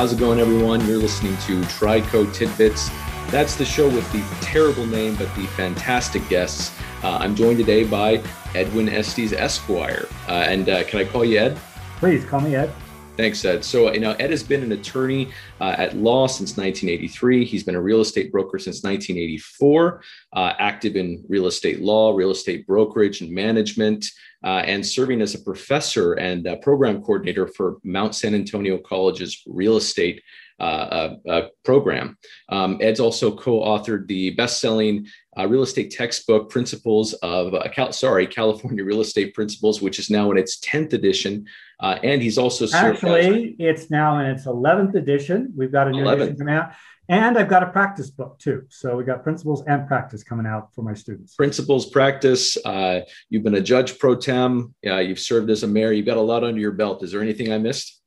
How's it going, everyone? You're listening to Trico Tidbits. That's the show with the terrible name, but the fantastic guests. Uh, I'm joined today by Edwin Estes Esquire. Uh, and uh, can I call you Ed? Please call me Ed. Thanks, Ed. So, you know, Ed has been an attorney uh, at law since 1983. He's been a real estate broker since 1984, uh, active in real estate law, real estate brokerage, and management, uh, and serving as a professor and program coordinator for Mount San Antonio College's real estate uh, uh, program. Um, Ed's also co-authored the best-selling uh, real estate textbook, Principles of Cal- sorry California Real Estate Principles, which is now in its tenth edition. And he's also actually it's now in its eleventh edition. We've got a new 11th. edition coming out. And I've got a practice book too. So we got principles and practice coming out for my students. Principles, practice. Uh, you've been a judge pro tem. Uh, you've served as a mayor. You've got a lot under your belt. Is there anything I missed?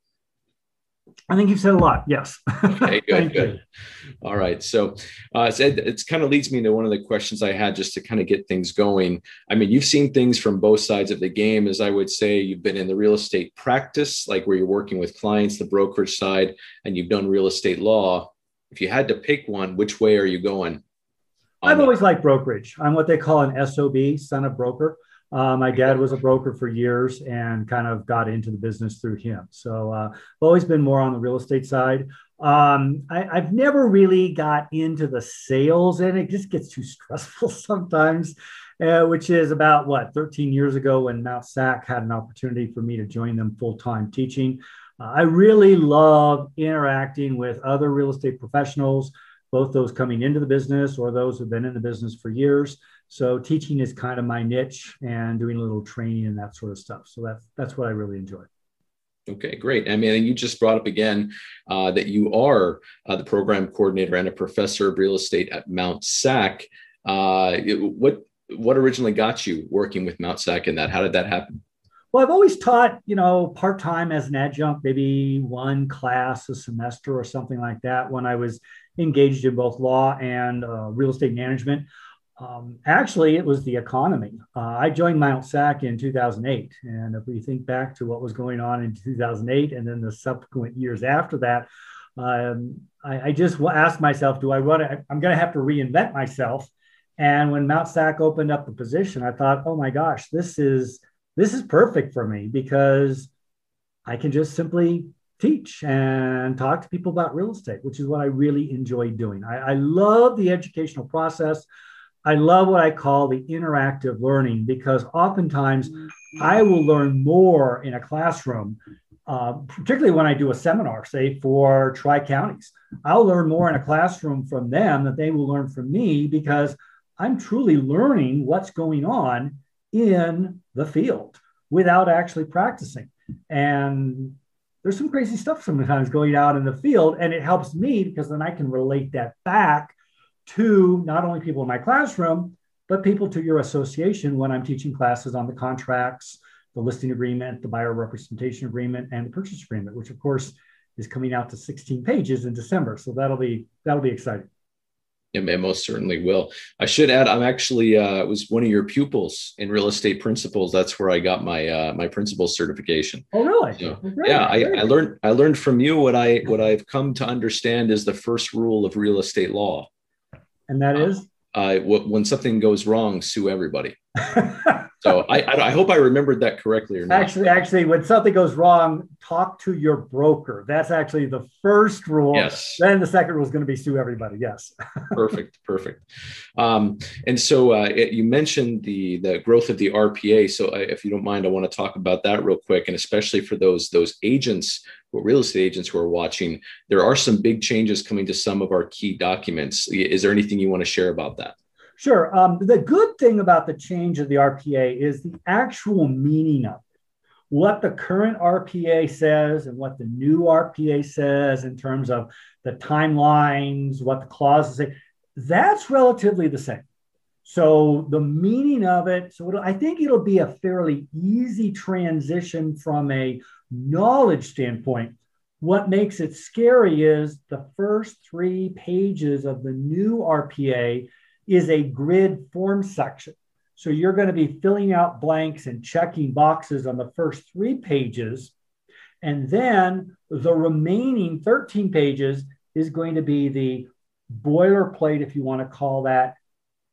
I think you've said a lot. Yes. Okay, good, good. You. All right. So uh, it's, it's kind of leads me to one of the questions I had just to kind of get things going. I mean, you've seen things from both sides of the game, as I would say. You've been in the real estate practice, like where you're working with clients, the brokerage side, and you've done real estate law. If you had to pick one, which way are you going? I've always liked brokerage. I'm what they call an SOB, son of broker. Uh, my dad was a broker for years and kind of got into the business through him. So uh, I've always been more on the real estate side. Um, I, have never really got into the sales, and it just gets too stressful sometimes. Uh, which is about what 13 years ago when Mount SAC had an opportunity for me to join them full time teaching. Uh, I really love interacting with other real estate professionals, both those coming into the business or those who've been in the business for years. So teaching is kind of my niche and doing a little training and that sort of stuff. So that's that's what I really enjoy. Okay, great. I mean, you just brought up again uh, that you are uh, the program coordinator and a professor of real estate at Mount SAC. Uh, what what originally got you working with Mount SAC and that? How did that happen? Well, I've always taught, you know, part time as an adjunct, maybe one class a semester or something like that when I was engaged in both law and uh, real estate management. Um, actually, it was the economy. Uh, I joined Mount SAC in 2008. And if we think back to what was going on in 2008 and then the subsequent years after that, um, I, I, just asked myself, do I want to? I'm going to have to reinvent myself. And when Mount SAC opened up the position, I thought, oh my gosh, this is this is perfect for me because I can just simply teach and talk to people about real estate, which is what I really enjoy doing. I, I love the educational process. I love what I call the interactive learning because oftentimes I will learn more in a classroom, uh, particularly when I do a seminar, say for tri counties. I'll learn more in a classroom from them than they will learn from me because I'm truly learning what's going on in the field without actually practicing. And there's some crazy stuff sometimes going out in the field, and it helps me because then I can relate that back to not only people in my classroom, but people to your association when I'm teaching classes on the contracts, the listing agreement, the buyer representation agreement, and the purchase agreement, which of course is coming out to 16 pages in December. So that'll be that'll be exciting. It most certainly will. I should add, I'm actually uh, was one of your pupils in real estate principles. That's where I got my uh, my principles certification. Oh, really? So, yeah, I, I, learned I learned from you what I what I've come to understand is the first rule of real estate law and that is uh, when something goes wrong, sue everybody. so I, I hope I remembered that correctly or not. Actually, actually, when something goes wrong, talk to your broker. That's actually the first rule. Yes. Then the second rule is going to be sue everybody. Yes. perfect. Perfect. Um, and so uh, it, you mentioned the the growth of the RPA. So I, if you don't mind, I want to talk about that real quick, and especially for those those agents real estate agents who are watching, there are some big changes coming to some of our key documents. Is there anything you want to share about that? Sure. Um, the good thing about the change of the RPA is the actual meaning of it. What the current RPA says and what the new RPA says in terms of the timelines, what the clauses say, that's relatively the same. So the meaning of it, so I think it'll be a fairly easy transition from a knowledge standpoint. What makes it scary is the first three pages of the new RPA is a grid form section. So you're going to be filling out blanks and checking boxes on the first three pages. And then the remaining 13 pages is going to be the boilerplate, if you want to call that,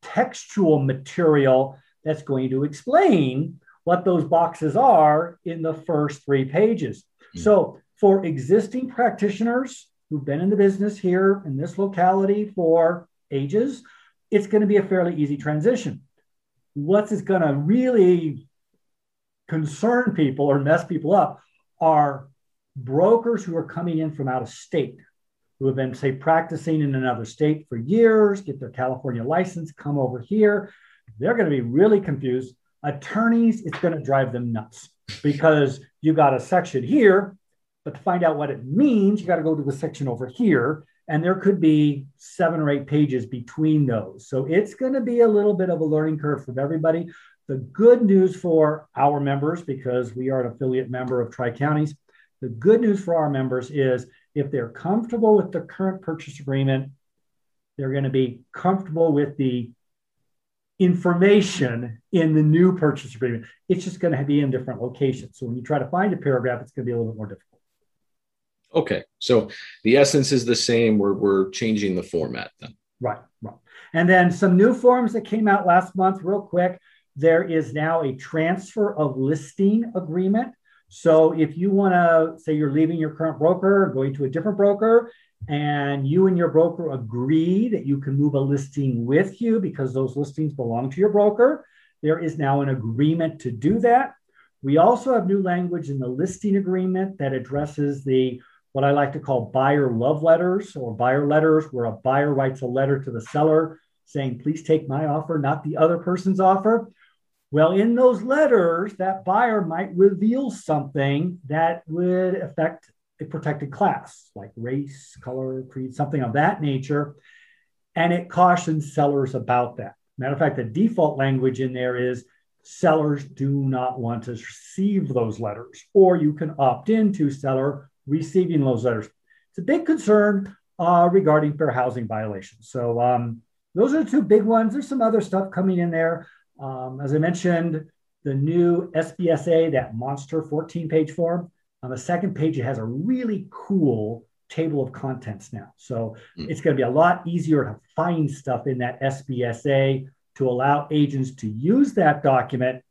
textual material that's going to explain what those boxes are in the first three pages. Mm-hmm. So, for existing practitioners who've been in the business here in this locality for ages, it's going to be a fairly easy transition. What's going to really concern people or mess people up are brokers who are coming in from out of state who have been, say, practicing in another state for years, get their California license, come over here. They're going to be really confused. Attorneys, it's going to drive them nuts because you got a section here, but to find out what it means, you got to go to the section over here. And there could be seven or eight pages between those. So it's going to be a little bit of a learning curve for everybody. The good news for our members, because we are an affiliate member of Tri Counties, the good news for our members is if they're comfortable with the current purchase agreement, they're going to be comfortable with the information in the new purchase agreement. It's just going to be in different locations. So when you try to find a paragraph, it's going to be a little bit more difficult. Okay. So the essence is the same. We're, we're changing the format then. Right. Right. And then some new forms that came out last month, real quick. There is now a transfer of listing agreement. So if you want to say you're leaving your current broker, going to a different broker, and you and your broker agree that you can move a listing with you because those listings belong to your broker, there is now an agreement to do that. We also have new language in the listing agreement that addresses the what I like to call buyer love letters or buyer letters, where a buyer writes a letter to the seller saying, please take my offer, not the other person's offer. Well, in those letters, that buyer might reveal something that would affect a protected class, like race, color, creed, something of that nature. And it cautions sellers about that. Matter of fact, the default language in there is sellers do not want to receive those letters, or you can opt into seller receiving those letters. It's a big concern uh, regarding fair housing violations. So, um, those are the two big ones. There's some other stuff coming in there. Um, as I mentioned, the new SBSA, that monster 14 page form, on the second page, it has a really cool table of contents now. So mm. it's going to be a lot easier to find stuff in that SBSA to allow agents to use that document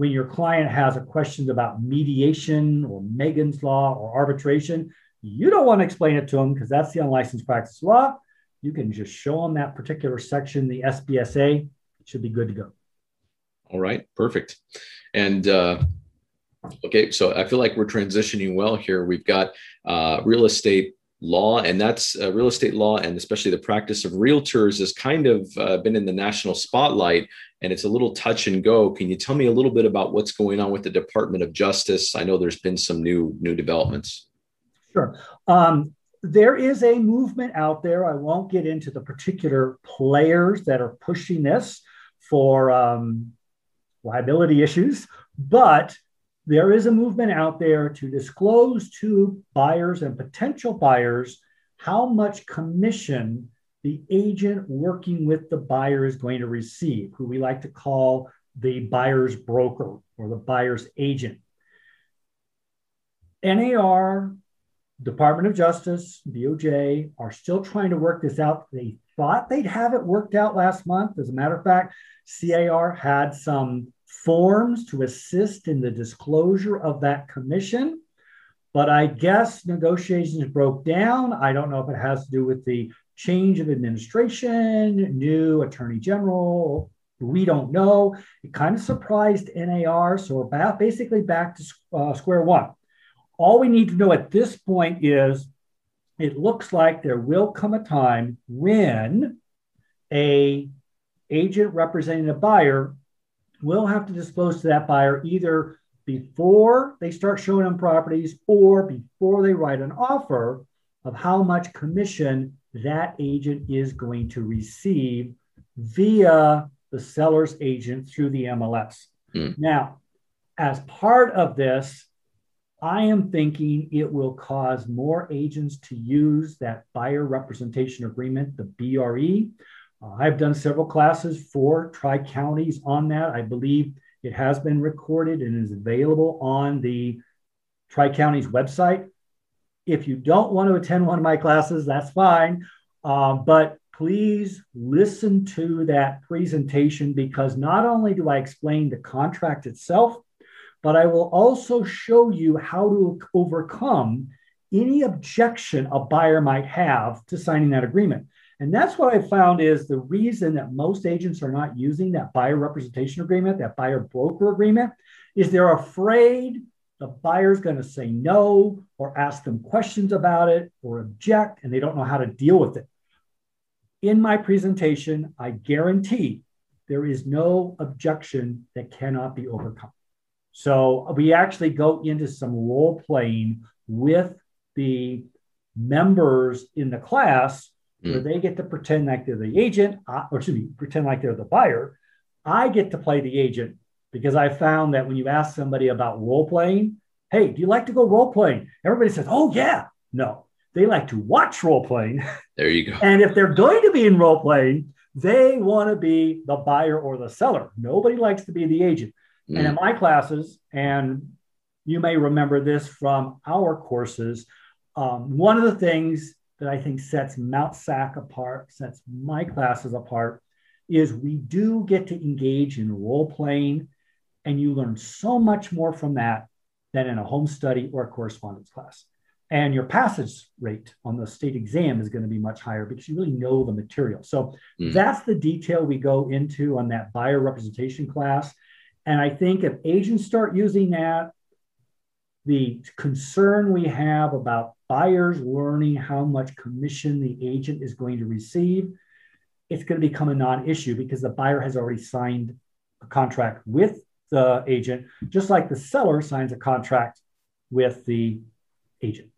when your client has a question about mediation or Megan's law or arbitration. You don't want to explain it to them because that's the unlicensed practice law. You can just show them that particular section, the SBSA, it should be good to go. All right, perfect. And uh, okay, so I feel like we're transitioning well here. We've got uh, real estate law, and that's uh, real estate law, and especially the practice of realtors has kind of uh, been in the national spotlight, and it's a little touch and go. Can you tell me a little bit about what's going on with the Department of Justice? I know there's been some new new developments. Sure. Um, there is a movement out there. I won't get into the particular players that are pushing this for um, liability issues, but there is a movement out there to disclose to buyers and potential buyers how much commission the agent working with the buyer is going to receive, who we like to call the buyer's broker or the buyer's agent. NAR, Department of Justice, DOJ are still trying to work this out. They thought they'd have it worked out last month. As a matter of fact, CAR had some forms to assist in the disclosure of that commission. But I guess negotiations broke down. I don't know if it has to do with the change of administration, new attorney general. We don't know. It kind of surprised NAR. So we're back, basically back to uh, square one. All we need to know at this point is it looks like there will come a time when a agent representing a buyer will have to disclose to that buyer either before they start showing them properties or before they write an offer of how much commission that agent is going to receive via the seller's agent through the MLS. Mm. Now, as part of this, I am thinking it will cause more agents to use that buyer representation agreement, the BRE, uh, I've done several classes for Tri Counties on that. I believe it has been recorded and is available on the Tri Counties website. If you don't want to attend one of my classes, that's fine. Um, but please listen to that presentation because not only do I explain the contract itself, but I will also show you how to overcome any objection a buyer might have to signing that agreement. And that's what I found is the reason that most agents are not using that buyer representation agreement, that buyer broker agreement, is they're afraid the buyer's going to say no or ask them questions about it or object, and they don't know how to deal with it. In my presentation, I guarantee there is no objection that cannot be overcome. So we actually go into some role playing with the members in the class mm. where they get to pretend like they're the agent, uh, or excuse me, pretend like they're the buyer. I get to play the agent because I found that when you ask somebody about role playing, hey, do you like to go role playing? Everybody says, oh, yeah. No, they like to watch role playing. There you go. and if they're going to be in role playing, they want to be the buyer or the seller. Nobody likes to be the agent. Mm. And in my classes, and you may remember this from our courses, um, one of the things that I think sets Mount SAC apart, sets my classes apart, is we do get to engage in role playing, and you learn so much more from that than in a home study or a correspondence class. And your passage rate on the state exam is going to be much higher because you really know the material. So mm. that's the detail we go into on that buyer representation class. And I think if agents start using that, the concern we have about buyers learning how much commission the agent is going to receive, it's going to become a non issue because the buyer has already signed a contract with the agent, just like the seller signs a contract with the agent.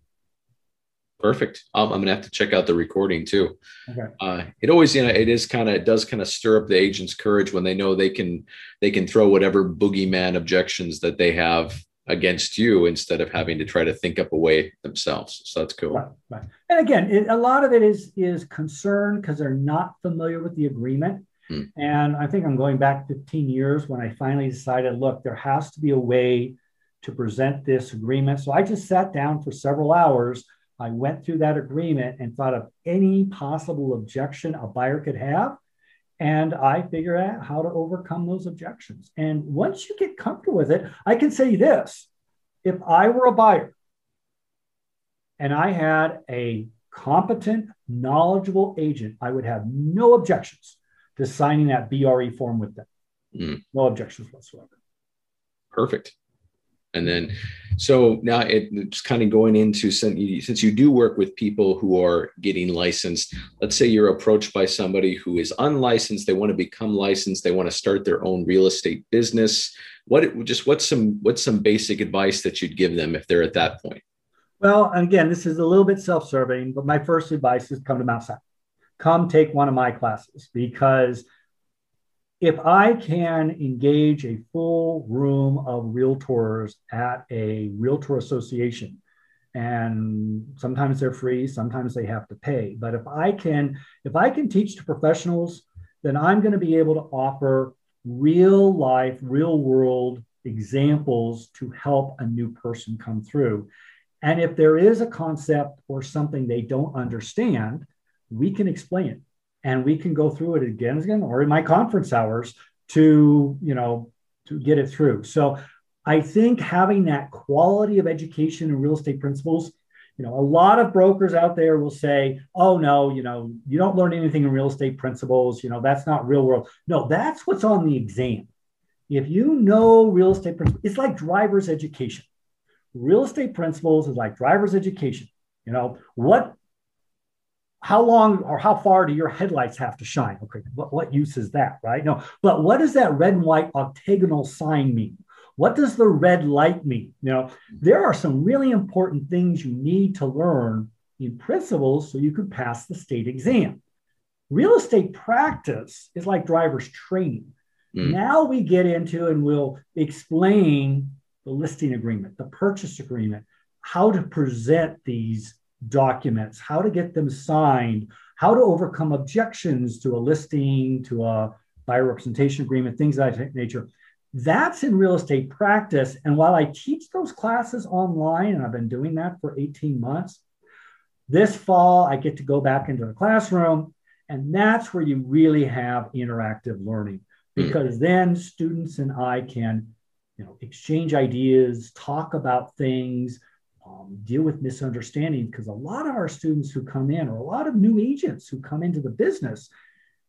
Perfect. Um, I'm gonna have to check out the recording too. Okay. Uh, it always, you know, it is kind of it does kind of stir up the agent's courage when they know they can they can throw whatever boogeyman objections that they have against you instead of having to try to think up a way themselves. So that's cool. Right. right. And again, it, a lot of it is is concern because they're not familiar with the agreement. Hmm. And I think I'm going back 15 years when I finally decided, look, there has to be a way to present this agreement. So I just sat down for several hours I went through that agreement and thought of any possible objection a buyer could have. And I figure out how to overcome those objections. And once you get comfortable with it, I can say this if I were a buyer and I had a competent, knowledgeable agent, I would have no objections to signing that BRE form with them. Mm. No objections whatsoever. Perfect. And then, so now it's kind of going into since you do work with people who are getting licensed. Let's say you're approached by somebody who is unlicensed. They want to become licensed. They want to start their own real estate business. What just what's some what's some basic advice that you'd give them if they're at that point? Well, again, this is a little bit self-serving, but my first advice is come to Mount SAC. Come take one of my classes because if I can engage a full room of realtors at a realtor association, and sometimes they're free, sometimes they have to pay. But if I can, if I can teach to professionals, then I'm going to be able to offer real life, real world examples to help a new person come through. And if there is a concept or something they don't understand, we can explain it and we can go through it again and again or in my conference hours to you know to get it through. So i think having that quality of education and real estate principles you know a lot of brokers out there will say oh no you know you don't learn anything in real estate principles you know that's not real world. No that's what's on the exam. If you know real estate principles it's like driver's education. Real estate principles is like driver's education. You know what how long or how far do your headlights have to shine? Okay, what, what use is that, right? No, but what does that red and white octagonal sign mean? What does the red light mean? You know, there are some really important things you need to learn in principles so you can pass the state exam. Real estate practice is like driver's training. Mm. Now we get into and we'll explain the listing agreement, the purchase agreement, how to present these documents, how to get them signed, how to overcome objections to a listing, to a buyer representation agreement, things of that nature. That's in real estate practice. And while I teach those classes online, and I've been doing that for 18 months, this fall I get to go back into the classroom. And that's where you really have interactive learning hmm. because then students and I can you know, exchange ideas, talk about things, um, deal with misunderstanding. Because a lot of our students who come in, or a lot of new agents who come into the business,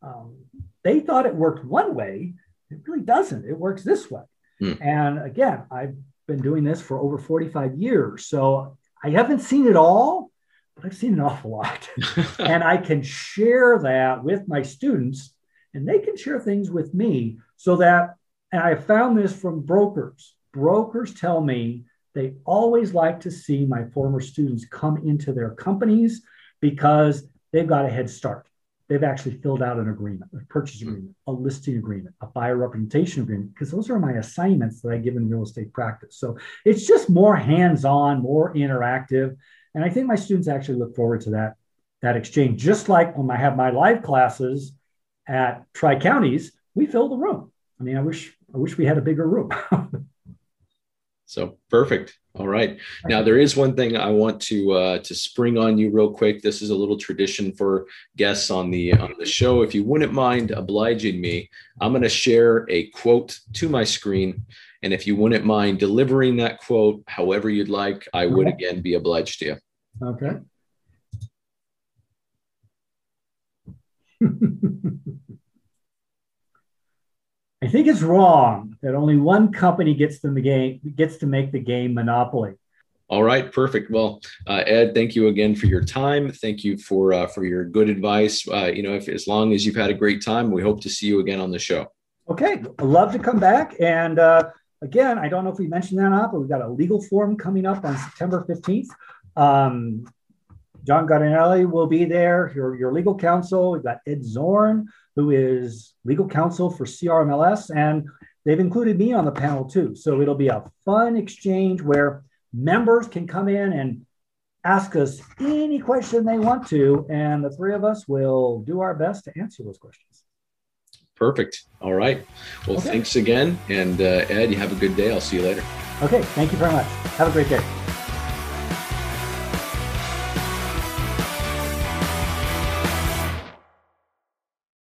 um, they thought it worked one way. It really doesn't. It works this way. Mm. And again, I've been doing this for over 45 years. So I haven't seen it all, but I've seen an awful lot. and I can share that with my students, and they can share things with me so that, and I found this from brokers. Brokers tell me they always like to see my former students come into their companies because they've got a head start they've actually filled out an agreement, a purchase hmm. agreement, a listing agreement, a buyer representation agreement, because those are my assignments that I give in real estate practice. So it's just more hands-on, more interactive. And I think my students actually look forward to that, that exchange. Just like when I have my live classes at Tri Counties, we fill the room. I mean, I wish I wish we had a bigger room. so perfect. All right. Now there is one thing I want to uh, to spring on you real quick. This is a little tradition for guests on the on the show. If you wouldn't mind obliging me, I'm going to share a quote to my screen, and if you wouldn't mind delivering that quote however you'd like, I would again be obliged to you. Okay. I think it's wrong that only one company gets the game gets to make the game monopoly. All right, perfect. Well, uh, Ed, thank you again for your time. Thank you for uh, for your good advice. Uh, you know, if as long as you've had a great time, we hope to see you again on the show. Okay, I'd love to come back. And uh, again, I don't know if we mentioned that or not, but we've got a legal forum coming up on September fifteenth. Um, John Gardinelli will be there, your, your legal counsel. We've got Ed Zorn, who is legal counsel for CRMLS, and they've included me on the panel too. So it'll be a fun exchange where members can come in and ask us any question they want to, and the three of us will do our best to answer those questions. Perfect. All right. Well, okay. thanks again. And uh, Ed, you have a good day. I'll see you later. Okay. Thank you very much. Have a great day.